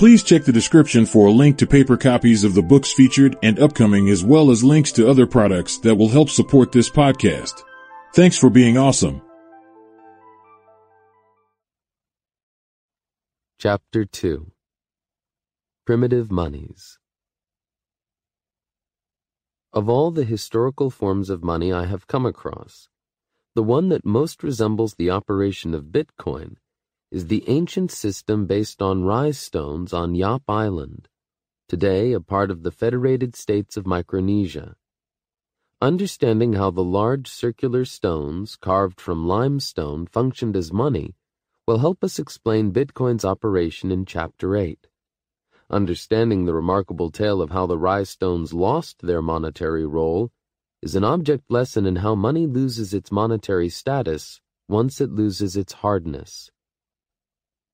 Please check the description for a link to paper copies of the books featured and upcoming as well as links to other products that will help support this podcast. Thanks for being awesome. Chapter 2 Primitive Monies Of all the historical forms of money I have come across, the one that most resembles the operation of Bitcoin is the ancient system based on Rai stones on Yap Island, today a part of the Federated States of Micronesia. Understanding how the large circular stones carved from limestone functioned as money will help us explain Bitcoin's operation in Chapter 8. Understanding the remarkable tale of how the Rai stones lost their monetary role is an object lesson in how money loses its monetary status once it loses its hardness.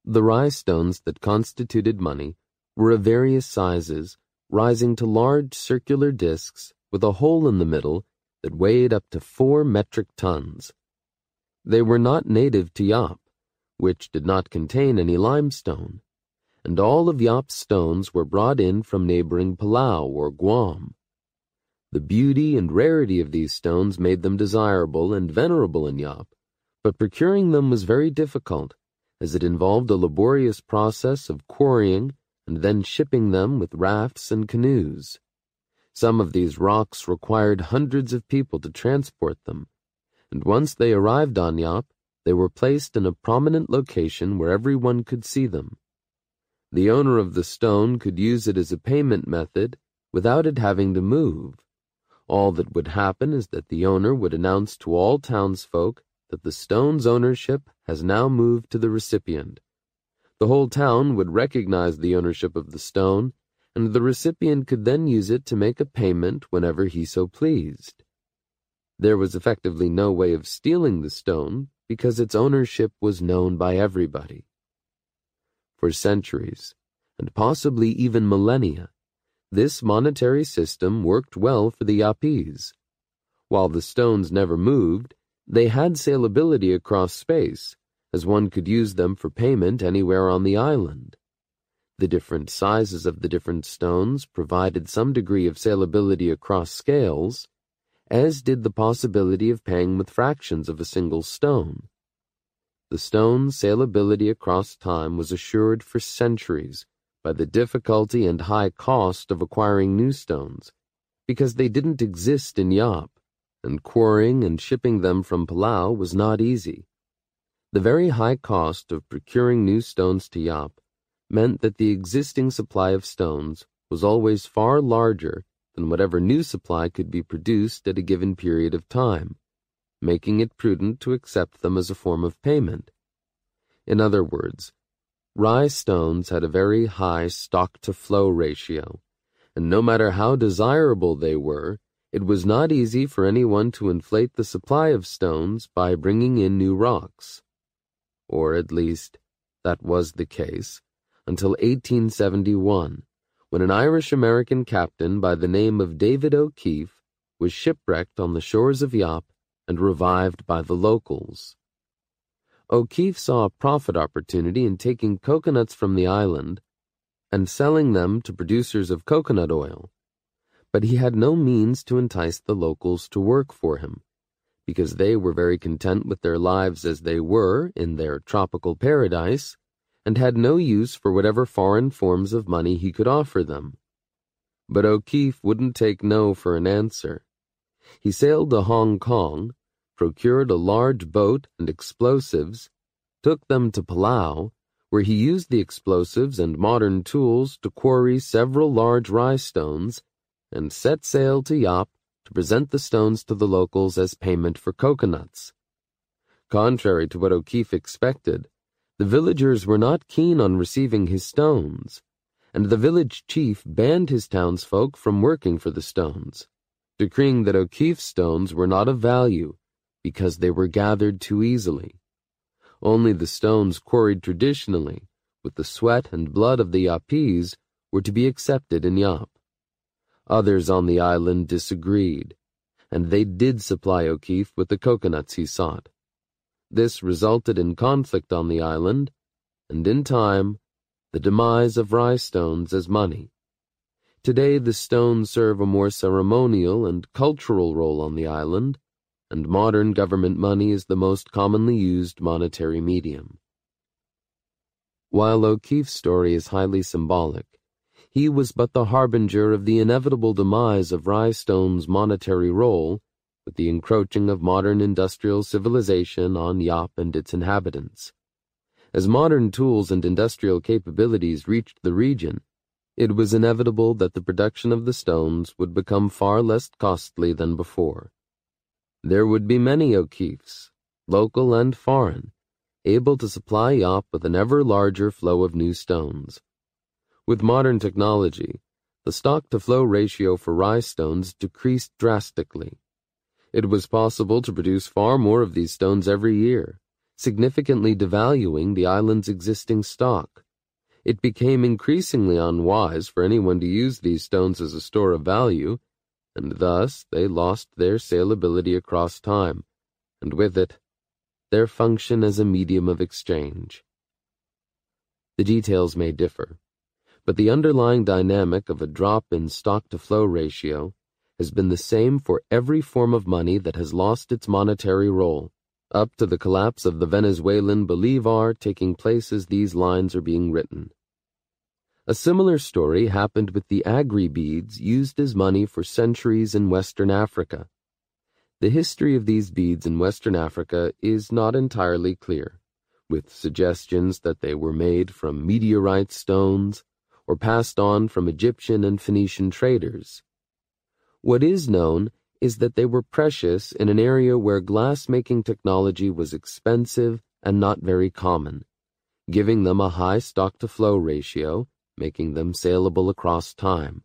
The Rai stones that constituted money were of various sizes, rising to large circular discs with a hole in the middle that weighed up to four metric tons. They were not native to Yap, which did not contain any limestone, and all of Yap's stones were brought in from neighboring Palau or Guam. The beauty and rarity of these stones made them desirable and venerable in Yap, but procuring them was very difficult as it involved a laborious process of quarrying and then shipping them with rafts and canoes. Some of these rocks required hundreds of people to transport them, and once they arrived on Yap, they were placed in a prominent location where everyone could see them. The owner of the stone could use it as a payment method without it having to move. All that would happen is that the owner would announce to all townsfolk that the stone's ownership has now moved to the recipient. The whole town would recognize the ownership of the stone, and the recipient could then use it to make a payment whenever he so pleased. There was effectively no way of stealing the stone because its ownership was known by everybody. For centuries, and possibly even millennia, this monetary system worked well for the Yapese. While the stones never moved, they had salability across space, as one could use them for payment anywhere on the island. The different sizes of the different stones provided some degree of salability across scales, as did the possibility of paying with fractions of a single stone. The stone's salability across time was assured for centuries by the difficulty and high cost of acquiring new stones, because they didn't exist in Yap and quarrying and shipping them from Palau was not easy. The very high cost of procuring new stones to Yap meant that the existing supply of stones was always far larger than whatever new supply could be produced at a given period of time, making it prudent to accept them as a form of payment. In other words, Rai stones had a very high stock-to-flow ratio, and no matter how desirable they were, it was not easy for anyone to inflate the supply of stones by bringing in new rocks. Or at least, that was the case until 1871, when an Irish-American captain by the name of David O'Keefe was shipwrecked on the shores of Yap and revived by the locals. O'Keefe saw a profit opportunity in taking coconuts from the island and selling them to producers of coconut oil but he had no means to entice the locals to work for him, because they were very content with their lives as they were in their tropical paradise, and had no use for whatever foreign forms of money he could offer them. But O'Keefe wouldn't take no for an answer. He sailed to Hong Kong, procured a large boat and explosives, took them to Palau, where he used the explosives and modern tools to quarry several large stones and set sail to Yap to present the stones to the locals as payment for coconuts. Contrary to what O'Keefe expected, the villagers were not keen on receiving his stones, and the village chief banned his townsfolk from working for the stones, decreeing that O'Keefe's stones were not of value because they were gathered too easily. Only the stones quarried traditionally, with the sweat and blood of the Yapese, were to be accepted in Yap. Others on the island disagreed, and they did supply O'Keefe with the coconuts he sought. This resulted in conflict on the island, and in time, the demise of Rai stones as money. Today the stones serve a more ceremonial and cultural role on the island, and modern government money is the most commonly used monetary medium. While O'Keefe's story is highly symbolic, he was but the harbinger of the inevitable demise of Rai stone's monetary role with the encroaching of modern industrial civilization on Yap and its inhabitants. As modern tools and industrial capabilities reached the region, it was inevitable that the production of the stones would become far less costly than before. There would be many O'Keefes, local and foreign, able to supply Yap with an ever larger flow of new stones. With modern technology, the stock-to-flow ratio for Rai stones decreased drastically. It was possible to produce far more of these stones every year, significantly devaluing the island's existing stock it became increasingly unwise for anyone to use these stones as a store of value, and thus they lost their saleability across time, and with it, their function as a medium of exchange. The details may differ, but the underlying dynamic of a drop in stock-to-flow ratio has been the same for every form of money that has lost its monetary role, up to the collapse of the Venezuelan bolivar taking place as these lines are being written. A similar story happened with the aggry beads used as money for centuries in Western Africa. The history of these beads in Western Africa is not entirely clear, with suggestions that they were made from meteorite stones or passed on from Egyptian and Phoenician traders. What is known is that they were precious in an area where glass-making technology was expensive and not very common, giving them a high stock-to-flow ratio making them saleable across time.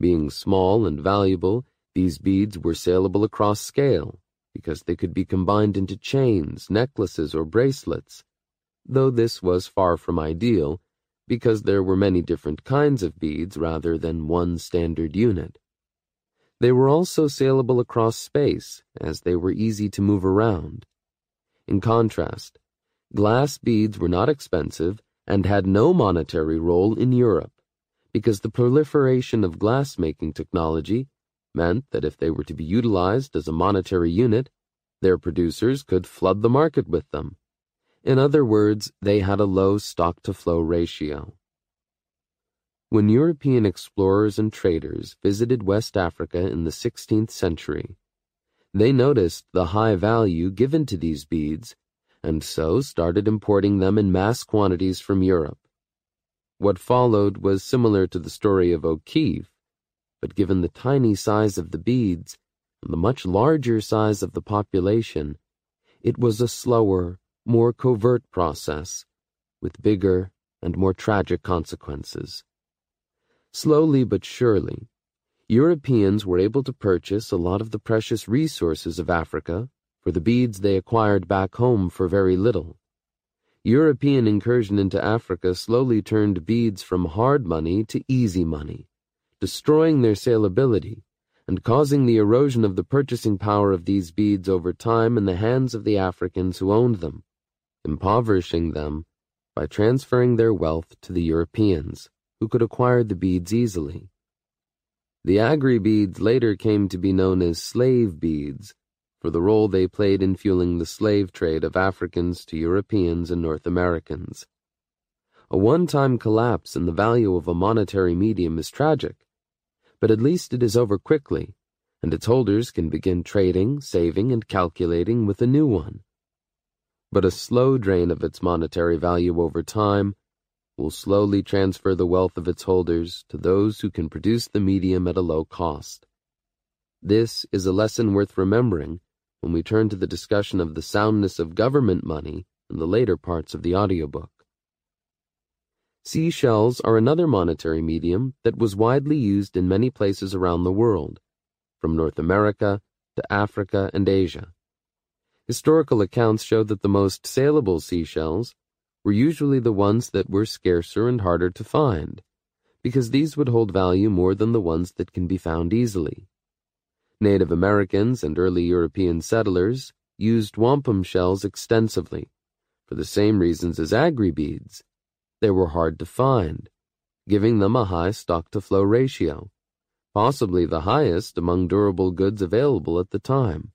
Being small and valuable, these beads were saleable across scale because they could be combined into chains, necklaces, or bracelets, though this was far from ideal because there were many different kinds of beads rather than one standard unit. They were also saleable across space, as they were easy to move around. In contrast, glass beads were not expensive and had no monetary role in Europe, because the proliferation of glass-making technology meant that if they were to be utilized as a monetary unit, their producers could flood the market with them. In other words, they had a low stock-to-flow ratio. When European explorers and traders visited West Africa in the 16th century, they noticed the high value given to these beads and so started importing them in mass quantities from Europe. What followed was similar to the story of O'Keefe, but given the tiny size of the beads and the much larger size of the population, it was a slower, more covert process, with bigger and more tragic consequences. Slowly but surely, Europeans were able to purchase a lot of the precious resources of Africa for the beads they acquired back home for very little. European incursion into Africa slowly turned beads from hard money to easy money, destroying their saleability and causing the erosion of the purchasing power of these beads over time in the hands of the Africans who owned them, impoverishing them by transferring their wealth to the Europeans, who could acquire the beads easily. The aggry beads later came to be known as slave beads for the role they played in fueling the slave trade of Africans to Europeans and North Americans. A one-time collapse in the value of a monetary medium is tragic, but at least it is over quickly, and its holders can begin trading, saving, and calculating with a new one. But a slow drain of its monetary value over time will slowly transfer the wealth of its holders to those who can produce the medium at a low cost. This is a lesson worth remembering when we turn to the discussion of the soundness of government money in the later parts of the audiobook. Seashells are another monetary medium that was widely used in many places around the world, from North America to Africa and Asia. Historical accounts show that the most saleable seashells were usually the ones that were scarcer and harder to find, because these would hold value more than the ones that can be found easily. Native Americans and early European settlers used wampum shells extensively, for the same reasons as aggry beads, they were hard to find, giving them a high stock-to-flow ratio, possibly the highest among durable goods available at the time.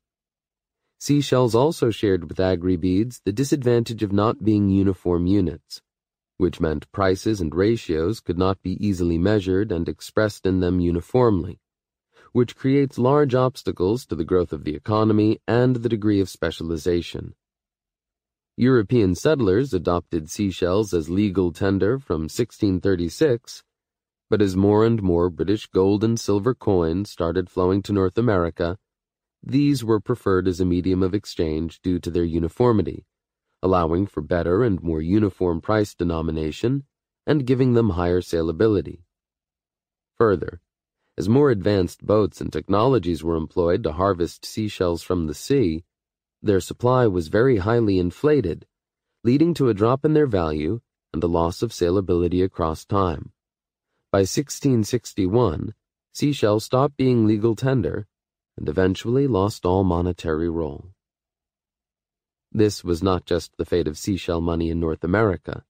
Seashells also shared with aggry-beads the disadvantage of not being uniform units, which meant prices and ratios could not be easily measured and expressed in them uniformly, which creates large obstacles to the growth of the economy and the degree of specialization. European settlers adopted seashells as legal tender from 1636, but as more and more British gold and silver coins started flowing to North America, these were preferred as a medium of exchange due to their uniformity, allowing for better and more uniform price denomination and giving them higher saleability. Further, as more advanced boats and technologies were employed to harvest seashells from the sea, their supply was very highly inflated, leading to a drop in their value and a loss of saleability across time. By 1661, seashells stopped being legal tender and eventually lost all monetary role. This was not just the fate of seashell money in North America.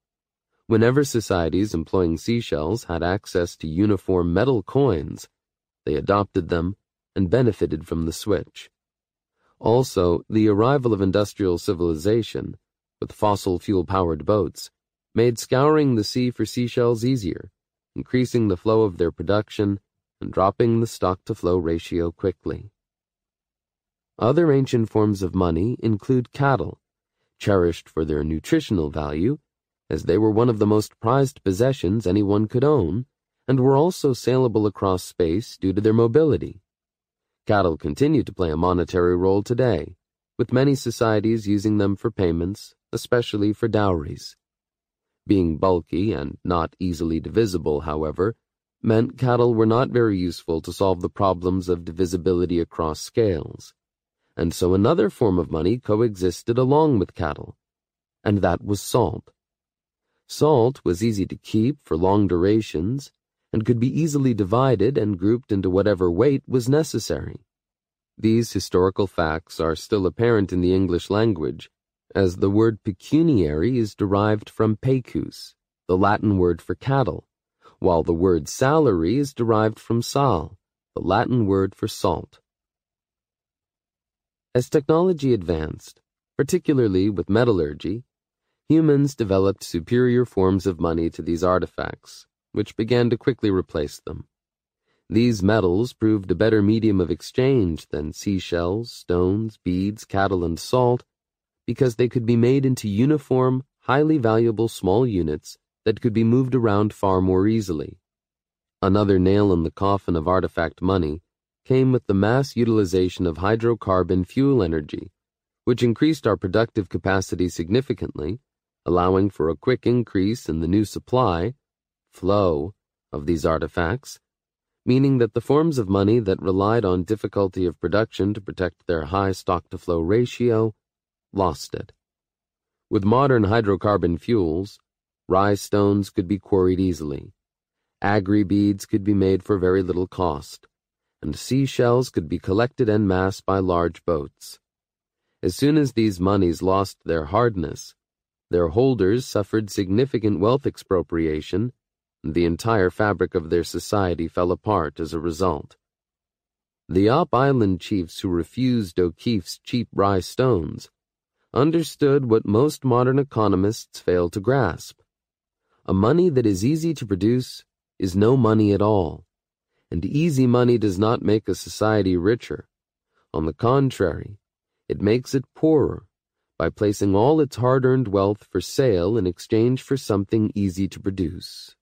Whenever societies employing seashells had access to uniform metal coins, they adopted them and benefited from the switch. Also, the arrival of industrial civilization, with fossil fuel powered boats, made scouring the sea for seashells easier, increasing the flow of their production and dropping the stock to flow ratio quickly. Other ancient forms of money include cattle, cherished for their nutritional value, as they were one of the most prized possessions anyone could own, and were also saleable across space due to their mobility. Cattle continue to play a monetary role today, with many societies using them for payments, especially for dowries. Being bulky and not easily divisible, however, meant cattle were not very useful to solve the problems of divisibility across scales, and so another form of money coexisted along with cattle, and that was salt. Salt was easy to keep for long durations and could be easily divided and grouped into whatever weight was necessary. These historical facts are still apparent in the English language, as the word pecuniary is derived from pecus, the Latin word for cattle, while the word salary is derived from sal, the Latin word for salt. As technology advanced, particularly with metallurgy, humans developed superior forms of money to these artifacts, which began to quickly replace them. These metals proved a better medium of exchange than seashells, stones, beads, cattle, and salt because they could be made into uniform, highly valuable small units that could be moved around far more easily. Another nail in the coffin of artifact money came with the mass utilization of hydrocarbon fuel energy, which increased our productive capacity significantly, allowing for a quick increase in the new supply flow of these artifacts, meaning that the forms of money that relied on difficulty of production to protect their high stock to flow ratio lost it. With modern hydrocarbon fuels, Rai stones could be quarried easily, aggry beads could be made for very little cost, and seashells could be collected en masse by large boats. As soon as these monies lost their hardness, their holders suffered significant wealth expropriation and the entire fabric of their society fell apart as a result. The Yap Island chiefs who refused O'Keefe's cheap Rai stones understood what most modern economists fail to grasp. A money that is easy to produce is no money at all, and easy money does not make a society richer. On the contrary, it makes it poorer by placing all its hard-earned wealth for sale in exchange for something easy to produce.